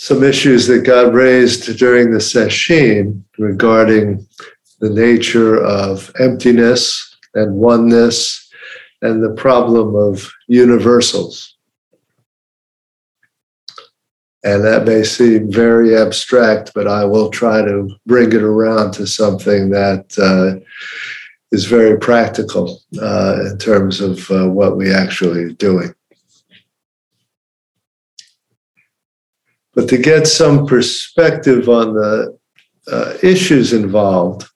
some issues that got raised during the session regarding the nature of emptiness and oneness and the problem of universals. And that may seem very abstract, but I will try to bring it around to something that uh, is very practical uh, in terms of uh, what we actually are doing. But to get some perspective on the uh, issues involved,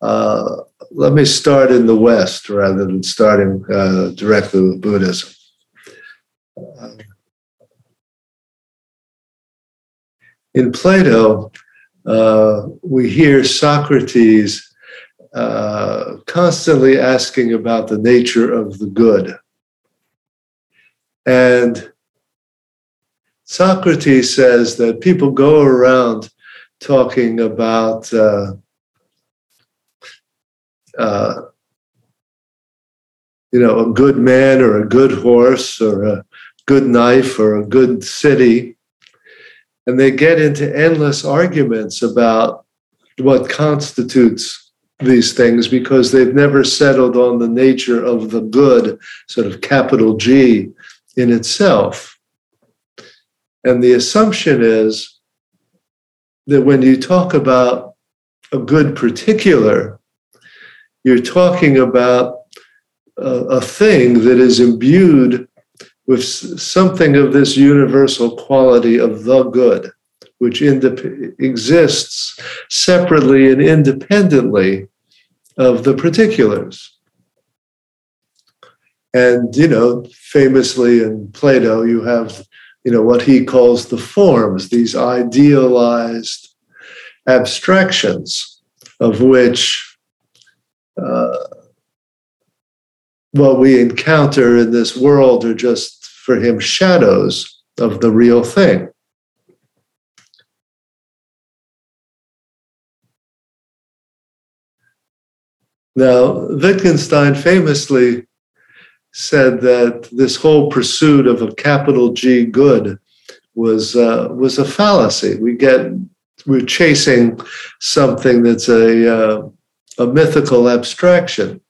uh, let me start in the West rather than starting uh, directly with Buddhism. in Plato, uh, we hear Socrates uh, constantly asking about the nature of the good. And Socrates says that people go around talking about uh, uh, you know a good man or a good horse or a good knife or a good city and they get into endless arguments about what constitutes these things because they've never settled on the nature of the good sort of capital G in itself and the assumption is that when you talk about a good particular, you're talking about a, a thing that is imbued with something of this universal quality of the good, which indep- exists separately and independently of the particulars. And, you know, famously in Plato, you have you know what he calls the forms these idealized abstractions of which uh, what we encounter in this world are just for him shadows of the real thing. Now wittgenstein famously said that this whole pursuit of a capital G good was uh, was a fallacy. We get we're chasing something that's a uh, a mythical abstraction,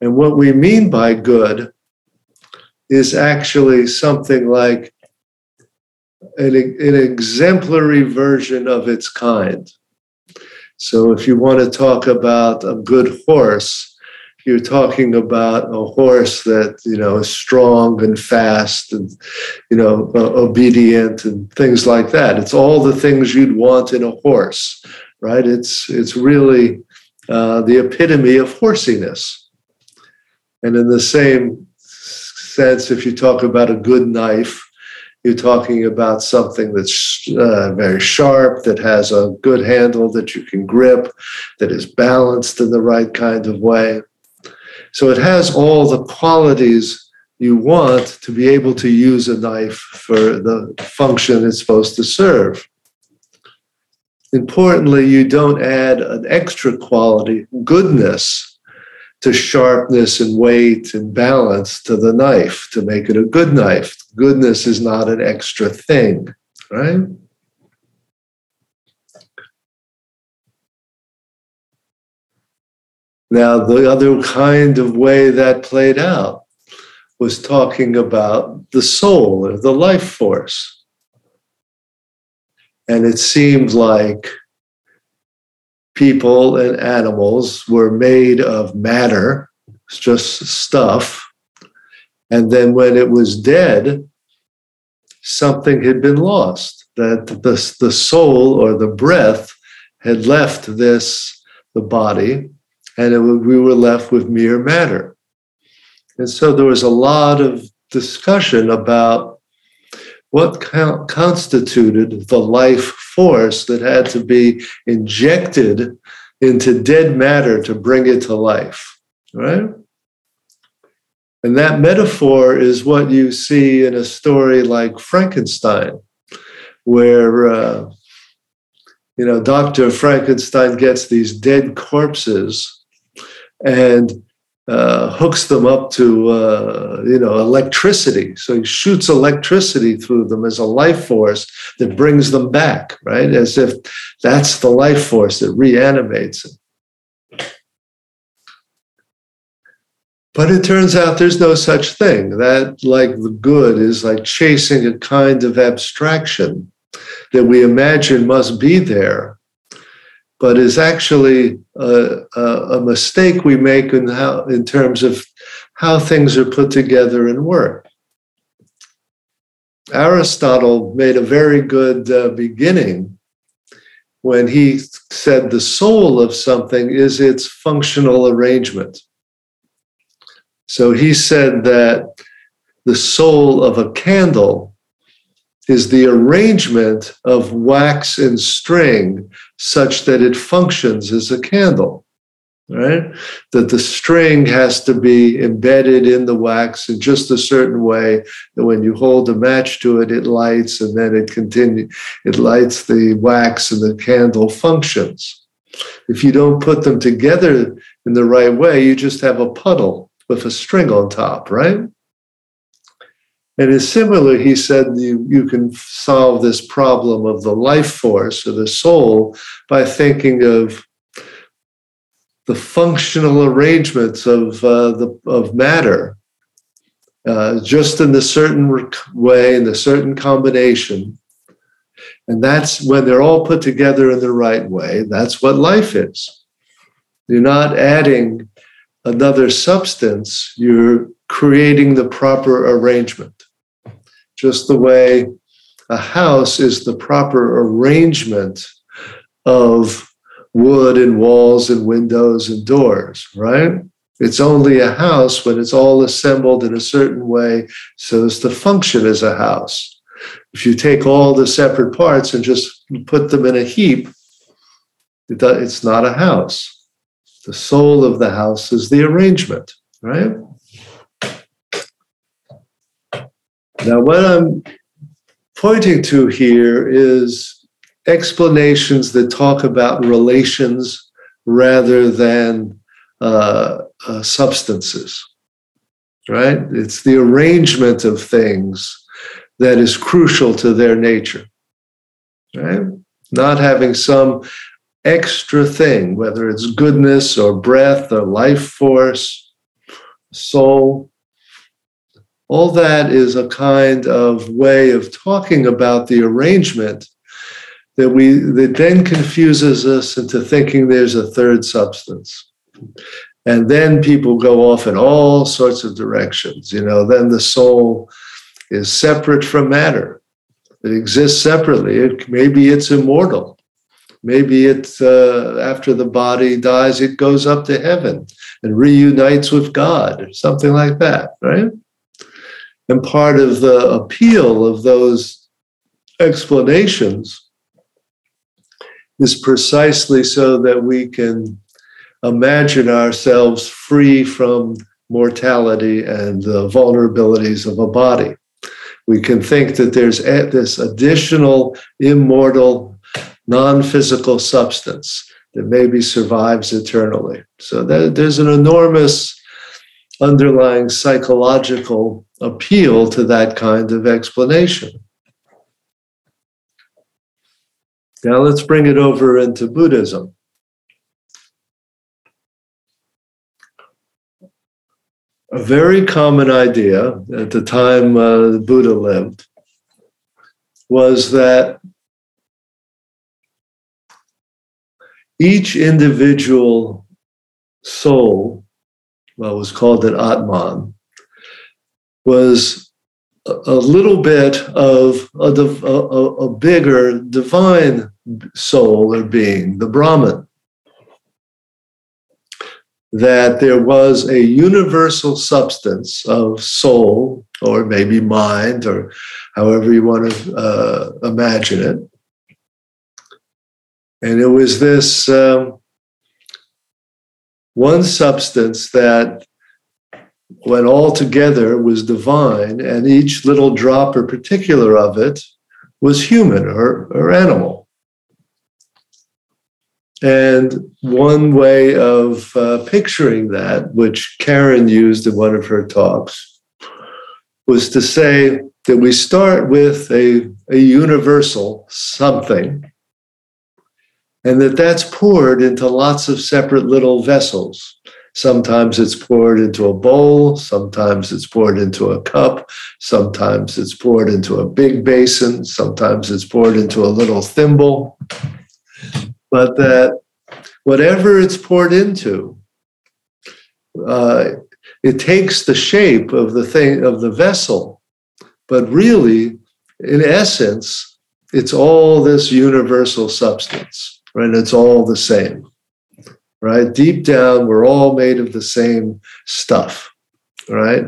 and what we mean by good is actually something like an, an exemplary version of its kind. So, if you want to talk about a good horse, you're talking about a horse that you know is strong and fast and you know uh, obedient and things like that. It's all the things you'd want in a horse right? It's it's really uh, the epitome of horsiness. And in the same sense if you talk about a good knife you're talking about something that's uh, very sharp, that has a good handle that you can grip, that is balanced in the right kind of way. So it has all the qualities you want to be able to use a knife for the function it's supposed to serve. Importantly, you don't add an extra quality, goodness, to sharpness and weight and balance to the knife to make it a good knife. Goodness is not an extra thing, right? Now, the other kind of way that played out was talking about the soul or the life force. And it seemed like people and animals were made of matter, just stuff. And then when it was dead, something had been lost, that the, the soul or the breath had left this, the body, and it, we were left with mere matter. And so there was a lot of discussion about what constituted the life force that had to be injected into dead matter to bring it to life, right? And that metaphor is what you see in a story like Frankenstein, where uh, you know Dr. Frankenstein gets these dead corpses and uh, hooks them up to uh, you know electricity. So he shoots electricity through them as a life force that brings them back, right? As if that's the life force that reanimates them. But it turns out there's no such thing. That, like the good, is like chasing a kind of abstraction that we imagine must be there, but is actually a, a, mistake we make in, how, in terms of how things are put together and work. Aristotle made a very good uh, beginning when he said the soul of something is its functional arrangement. So he said that the soul of a candle is the arrangement of wax and string such that it functions as a candle, right? That the string has to be embedded in the wax in just a certain way that when you hold a match to it, it lights and then it continues, it lights the wax and the candle functions. If you don't put them together in the right way, you just have a puddle with a string on top, right? And it's similar, he said, you, you can solve this problem of the life force or the soul by thinking of the functional arrangements of, uh, the, of matter, uh, just in the certain way, in the certain combination. And that's when they're all put together in the right way, that's what life is. You're not adding another substance, you're creating the proper arrangement. Just the way a house is the proper arrangement of wood and walls and windows and doors, right? It's only a house when it's all assembled in a certain way so as to function as a house. If you take all the separate parts and just put them in a heap, it's not a house. The soul of the house is the arrangement, right? Now, what I'm pointing to here is explanations that talk about relations rather than uh, uh, substances, right? It's the arrangement of things that is crucial to their nature, right? Not having some extra thing, whether it's goodness or breath or life force, soul. All that is a kind of way of talking about the arrangement that we that then confuses us into thinking there's a third substance. And then people go off in all sorts of directions. You know, then the soul is separate from matter. It exists separately. It, maybe it's immortal maybe it's uh, after the body dies, it goes up to heaven and reunites with God, or something like that, right? And part of the appeal of those explanations is precisely so that we can imagine ourselves free from mortality and the vulnerabilities of a body. We can think that there's this additional immortal non physical substance that maybe survives eternally. So that, there's an enormous underlying psychological appeal to that kind of explanation. Now let's bring it over into Buddhism. A very common idea at the time uh, Buddha lived was that each individual soul, well, was called an Atman, was a, little bit of a, a, a bigger divine soul or being, the Brahman. That there was a universal substance of soul or maybe mind, or however you want to uh, imagine it. And it was this um, one substance that, when all together, was divine, and each little drop or particular of it was human or, or animal. And one way of uh, picturing that, which Karen used in one of her talks, was to say that we start with a, a universal something, and that that's poured into lots of separate little vessels. Sometimes it's poured into a bowl, sometimes it's poured into a cup, sometimes it's poured into a big basin, sometimes it's poured into a little thimble. But that whatever it's poured into, uh, it takes the shape of the thing of the vessel, but really, in essence, it's all this universal substance, right? It's all the same, right? Deep down, we're all made of the same stuff, right?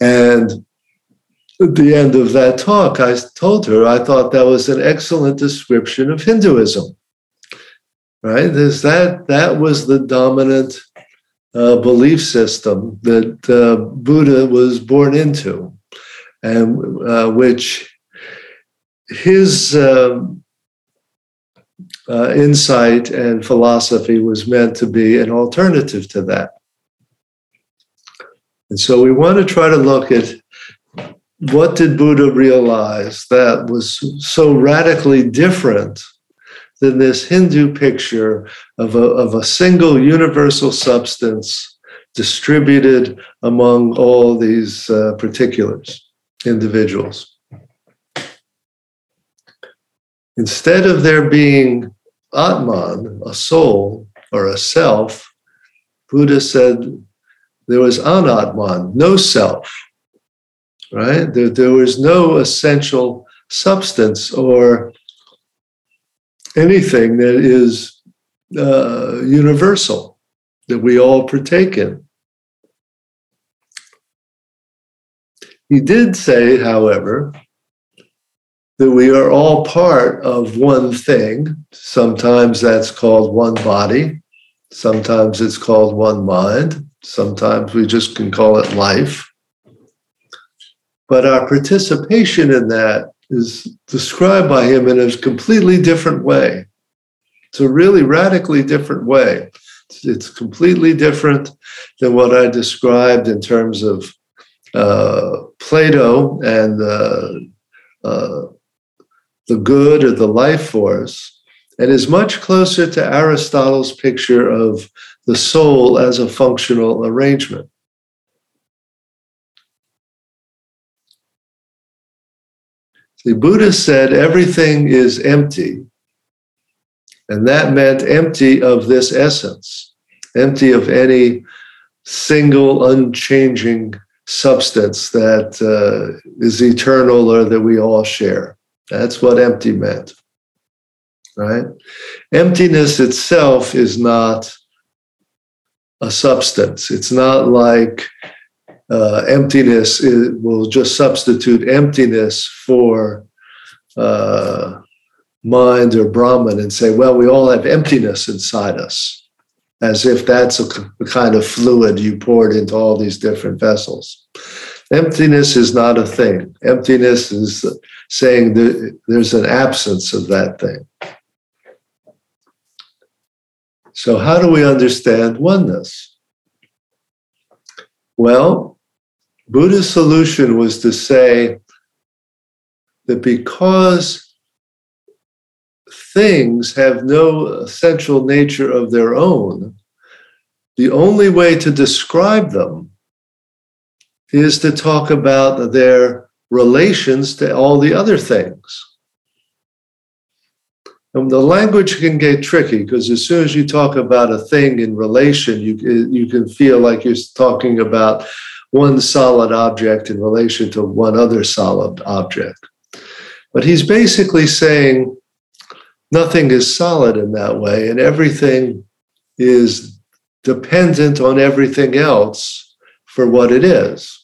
And at the end of that talk, I told her I thought that was an excellent description of Hinduism. Right? There's that that was the dominant uh, belief system that uh, Buddha was born into, and uh, which his um, uh, insight and philosophy was meant to be an alternative to that. And so we want to try to look at what did Buddha realize that was so radically different than this Hindu picture of a, of a single universal substance distributed among all these uh, particulars, individuals? Instead of there being Atman, a soul or a self, Buddha said there was anatman, no self right? There, there was no essential substance or anything that is uh, universal that we all partake in. He did say, however, that we are all part of one thing. Sometimes that's called one body, sometimes it's called one mind, sometimes we just can call it life. But our participation in that is described by him in a completely different way. It's a really radically different way. It's completely different than what I described in terms of uh, Plato and uh, uh, the good or the life force, and is much closer to Aristotle's picture of the soul as a functional arrangement. The Buddha said everything is empty. And that meant empty of this essence, empty of any single unchanging substance that uh, is eternal or that we all share. That's what empty meant. Right? Emptiness itself is not a substance. It's not like uh, emptiness is, will just substitute emptiness for uh, mind or Brahman and say, well, we all have emptiness inside us, as if that's a, a kind of fluid you poured into all these different vessels. Emptiness is not a thing. Emptiness is saying there's an absence of that thing. So, how do we understand oneness? Well, Buddha's solution was to say that because things have no essential nature of their own, the only way to describe them is to talk about their relations to all the other things. And the language can get tricky because as soon as you talk about a thing in relation, you, you can feel like you're talking about one solid object in relation to one other solid object. But he's basically saying nothing is solid in that way, and everything is dependent on everything else for what it is.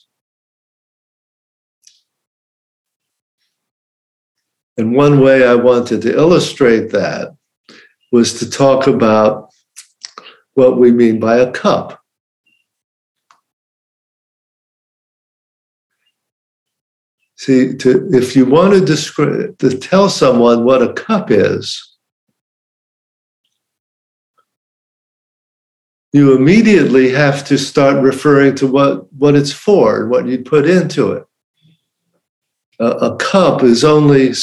And one way I wanted to illustrate that was to talk about what we mean by a cup. See, to, if you want to describe, to tell someone what a cup is, you immediately have to start referring to what, what it's for and what you'd put into it. A, cup is only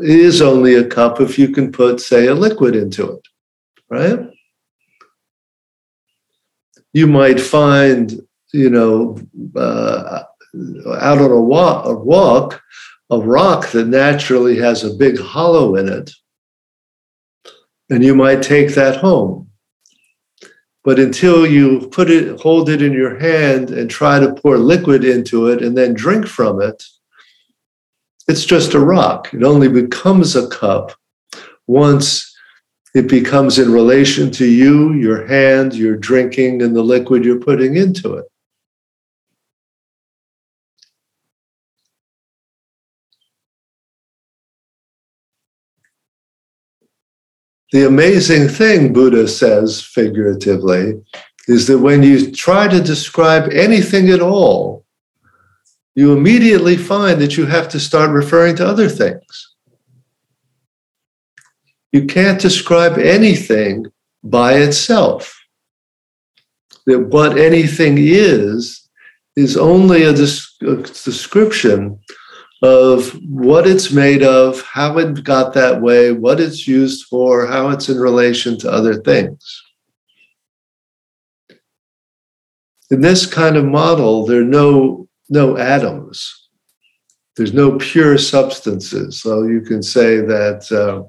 is only a cup if you can put, say, a liquid into it, right? You might find, you know, uh, out on a walk, a walk, a rock that naturally has a big hollow in it, and you might take that home. But until you put it, hold it in your hand and try to pour liquid into it and then drink from it, it's just a rock. It only becomes a cup once it becomes in relation to you, your hand, your drinking, and the liquid you're putting into it. The amazing thing, Buddha says figuratively, is that when you try to describe anything at all, you immediately find that you have to start referring to other things. You can't describe anything by itself. That what anything is, is only a, description of what it's made of, how it got that way, what it's used for, how it's in relation to other things. In this kind of model, there are no, no atoms. There's no pure substances. So you can say that, uh,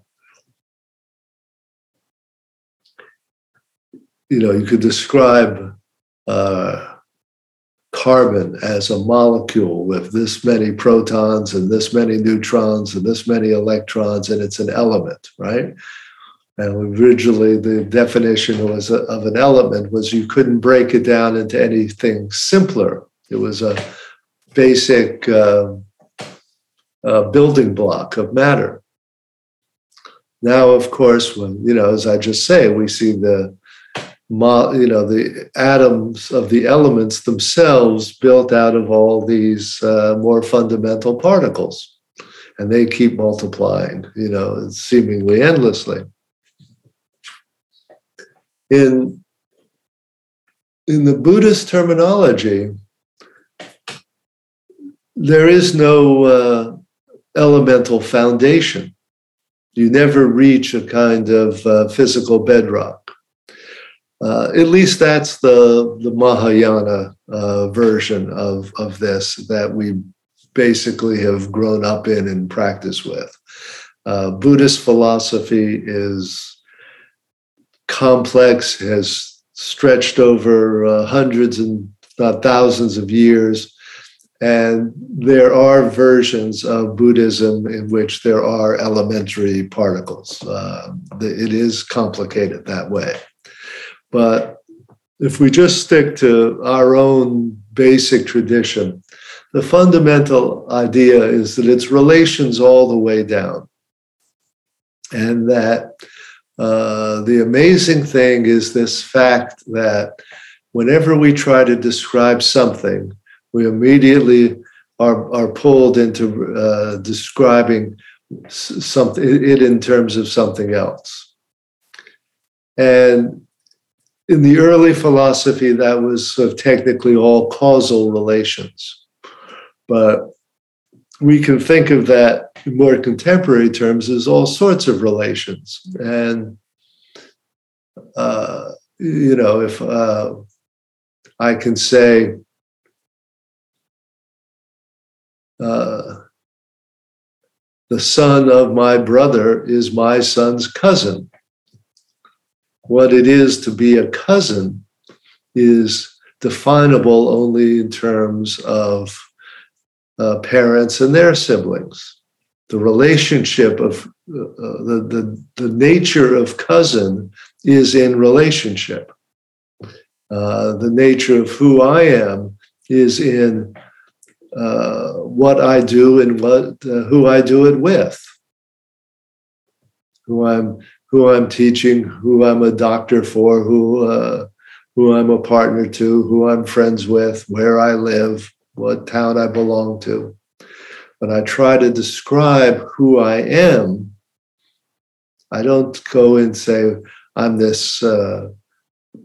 you know, you could describe uh, carbon as a molecule with this many protons and this many neutrons and this many electrons, and it's an element, right? And originally, the definition was a, of an element was you couldn't break it down into anything simpler. It was a basic uh, uh, building block of matter. Now, of course, when you know, as I just say, we see the you know the atoms of the elements themselves built out of all these uh, more fundamental particles and they keep multiplying you know seemingly endlessly in in the buddhist terminology there is no uh, elemental foundation you never reach a kind of uh, physical bedrock uh, at least that's the the Mahayana uh, version of of this that we basically have grown up in and practice with. Uh, Buddhist philosophy is complex, has stretched over uh, hundreds and not thousands of years. And there are versions of Buddhism in which there are elementary particles. Uh, it is complicated that way. But if we just stick to our own basic tradition, the fundamental idea is that it's relations all the way down. And that uh, the amazing thing is this fact that whenever we try to describe something, we immediately are, are pulled into uh, describing something it in terms of something else. And in the early philosophy, that was sort of technically all causal relations. But we can think of that in more contemporary terms as all sorts of relations. And, uh, you know, if uh, I can say, uh, the son of my brother is my son's cousin what it is to be a cousin is definable only in terms of uh, parents and their siblings. The relationship of uh, uh, the, the, the nature of cousin is in relationship. Uh, the nature of who I am is in uh, what I do and what uh, who I do it with, who I'm who I'm teaching, who I'm a doctor for, who uh, who I'm a partner to, who I'm friends with, where I live, what town I belong to. When I try to describe who I am, I don't go and say I'm this uh,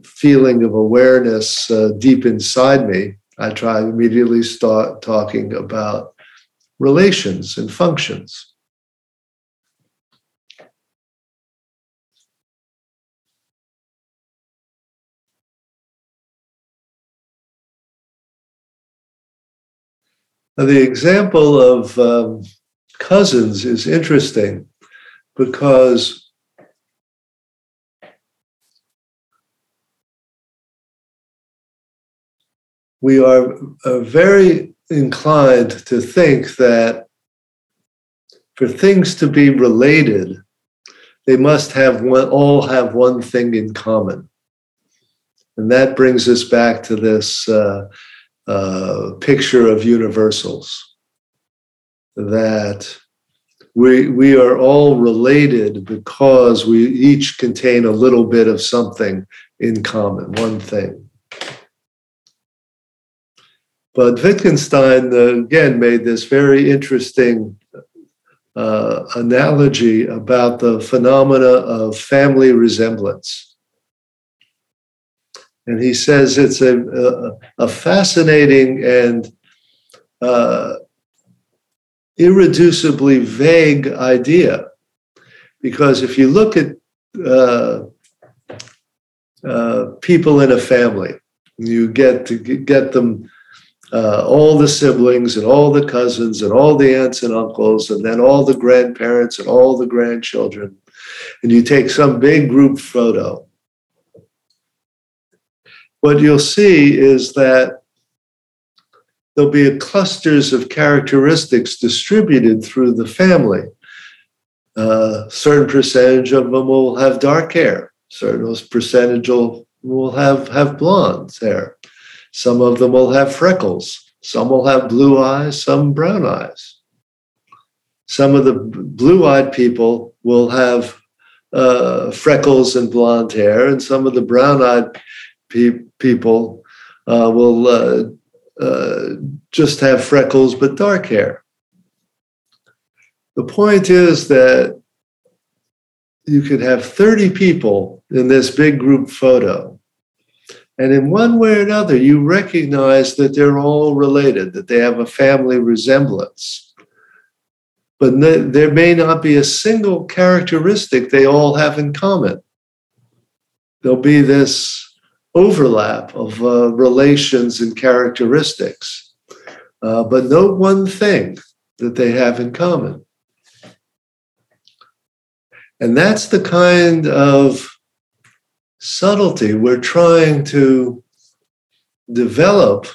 feeling of awareness uh, deep inside me. I try to immediately start talking about relations and functions. Now, the example of um, cousins is interesting because we are, are very inclined to think that for things to be related, they must have one, all have one thing in common. And that brings us back to this uh, uh, picture of universals that we, we are all related because we each contain a little bit of something in common, one thing. But Wittgenstein, uh, again, made this very interesting uh, analogy about the phenomena of family resemblance. And he says it's a, a, a fascinating and uh, irreducibly vague idea. Because if you look at uh, uh, people in a family, you get to get them uh, all the siblings and all the cousins and all the aunts and uncles and then all the grandparents and all the grandchildren and you take some big group photo what you'll see is that there'll be clusters of characteristics distributed through the family. A certain percentage of them will have dark hair. Certain percentage will, will have, have blonde hair. Some of them will have freckles. Some will have blue eyes, some brown eyes. Some of the blue eyed people will have uh, freckles and blonde hair, and some of the brown eyed pe- people uh, will uh, uh, just have freckles but dark hair. The point is that you could have 30 people in this big group photo. And in one way or another, you recognize that they're all related, that they have a family resemblance. But there may not be a single characteristic they all have in common. There'll be this overlap of uh, relations and characteristics, uh, but no one thing that they have in common. And that's the kind of subtlety we're trying to develop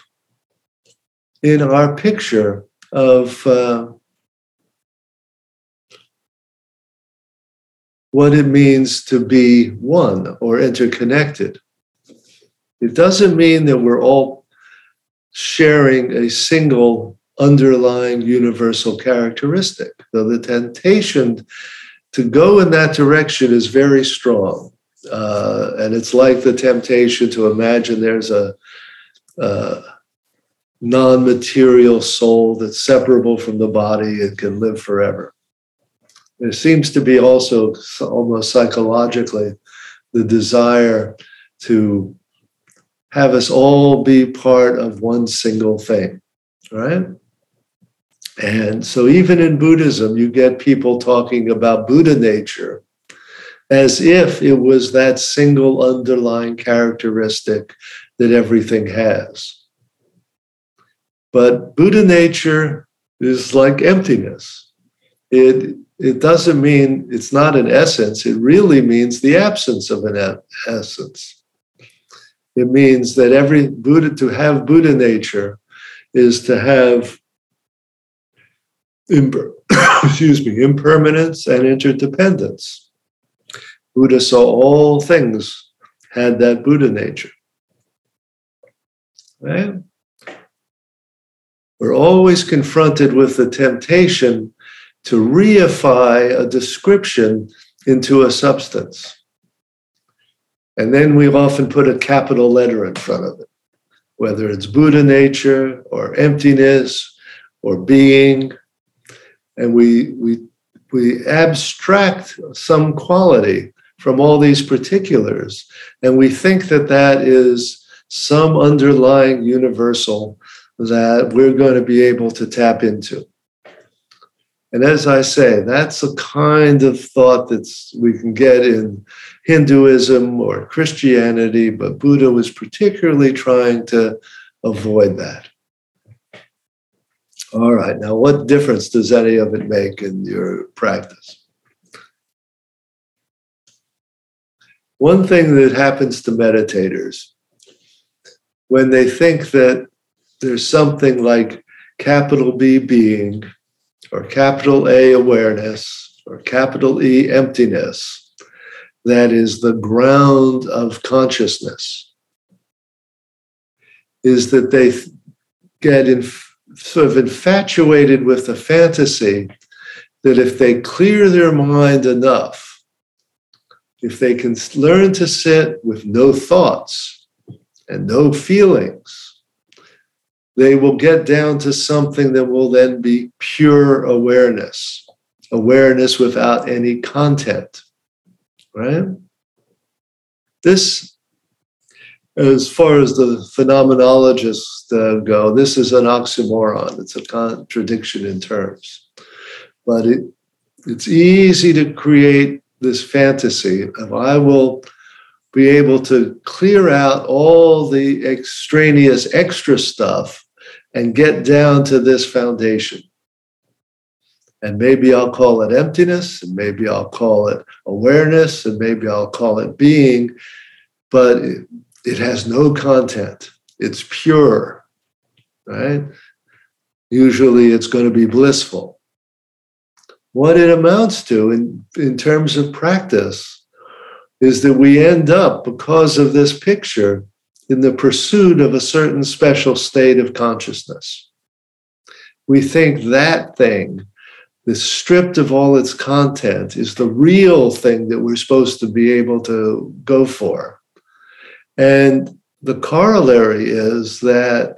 in our picture of uh, what it means to be one or interconnected. It doesn't mean that we're all sharing a single underlying universal characteristic, though the temptation to go in that direction is very strong. Uh, and it's like the temptation to imagine there's a, a non material soul that's separable from the body and can live forever. There seems to be also almost psychologically the desire to have us all be part of one single thing, right? And so, even in Buddhism, you get people talking about Buddha nature as if it was that single underlying characteristic that everything has. But Buddha nature is like emptiness. It, it doesn't mean it's not an essence, it really means the absence of an essence. It means that every Buddha, to have Buddha nature is to have, imper, excuse me, impermanence and interdependence. Buddha saw all things had that Buddha nature. Right? we're always confronted with the temptation to reify a description into a substance. And then we often put a capital letter in front of it, whether it's Buddha nature or emptiness or being. And we, we, we abstract some quality from all these particulars. And we think that that is some underlying universal that we're going to be able to tap into. And as I say, that's a kind of thought that we can get in Hinduism or Christianity, but Buddha was particularly trying to avoid that. All right, now what difference does any of it make in your practice? One thing that happens to meditators when they think that there's something like capital B being or capital A awareness or capital E emptiness that is the ground of consciousness is that they get sort of infatuated with the fantasy that if they clear their mind enough, if they can learn to sit with no thoughts and no feelings, they will get down to something that will then be pure awareness, awareness without any content, right? This, as far as the phenomenologists uh, go, this is an oxymoron. It's a contradiction in terms. But it, it's easy to create this fantasy of I will be able to clear out all the extraneous extra stuff and get down to this foundation. And maybe I'll call it emptiness, and maybe I'll call it awareness, and maybe I'll call it being, but it, it has no content. It's pure, right? Usually it's going to be blissful. What it amounts to in, in terms of practice is that we end up, because of this picture, in the pursuit of a certain special state of consciousness. We think that thing, the stripped of all its content, is the real thing that we're supposed to be able to go for. And the corollary is that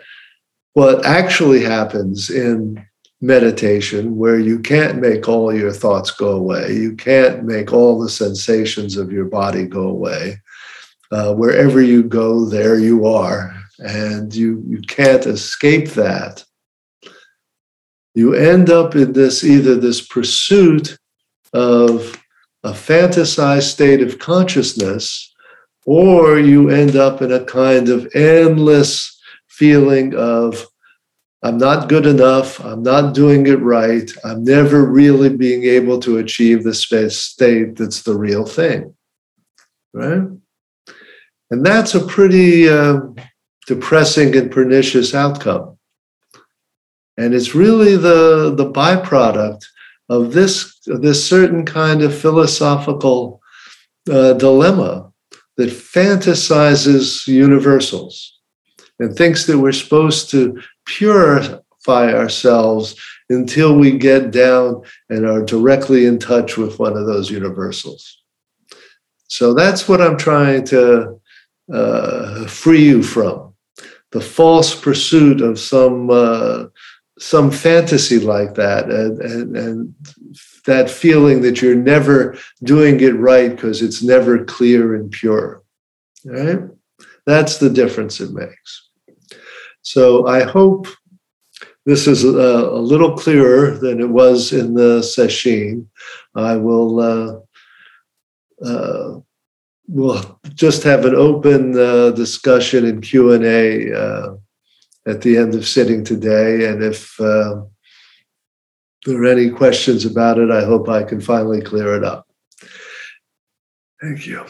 what actually happens in meditation, where you can't make all your thoughts go away, you can't make all the sensations of your body go away, uh, wherever you go, there you are, and you you can't escape that. You end up in this either this pursuit of a fantasized state of consciousness, or you end up in a kind of endless feeling of I'm not good enough. I'm not doing it right. I'm never really being able to achieve the state that's the real thing. Right? And that's a pretty uh, depressing and pernicious outcome. And it's really the, the byproduct of this, this certain kind of philosophical uh, dilemma that fantasizes universals and thinks that we're supposed to purify ourselves until we get down and are directly in touch with one of those universals. So that's what I'm trying to uh, free you from. The false pursuit of some uh, some fantasy like that and, and, and that feeling that you're never doing it right because it's never clear and pure. Right? That's the difference it makes so i hope this is a, a little clearer than it was in the session i will uh, uh, we'll just have an open uh, discussion and Q and A uh, at the end of sitting today. And if uh, there are any questions about it, I hope I can finally clear it up. Thank you.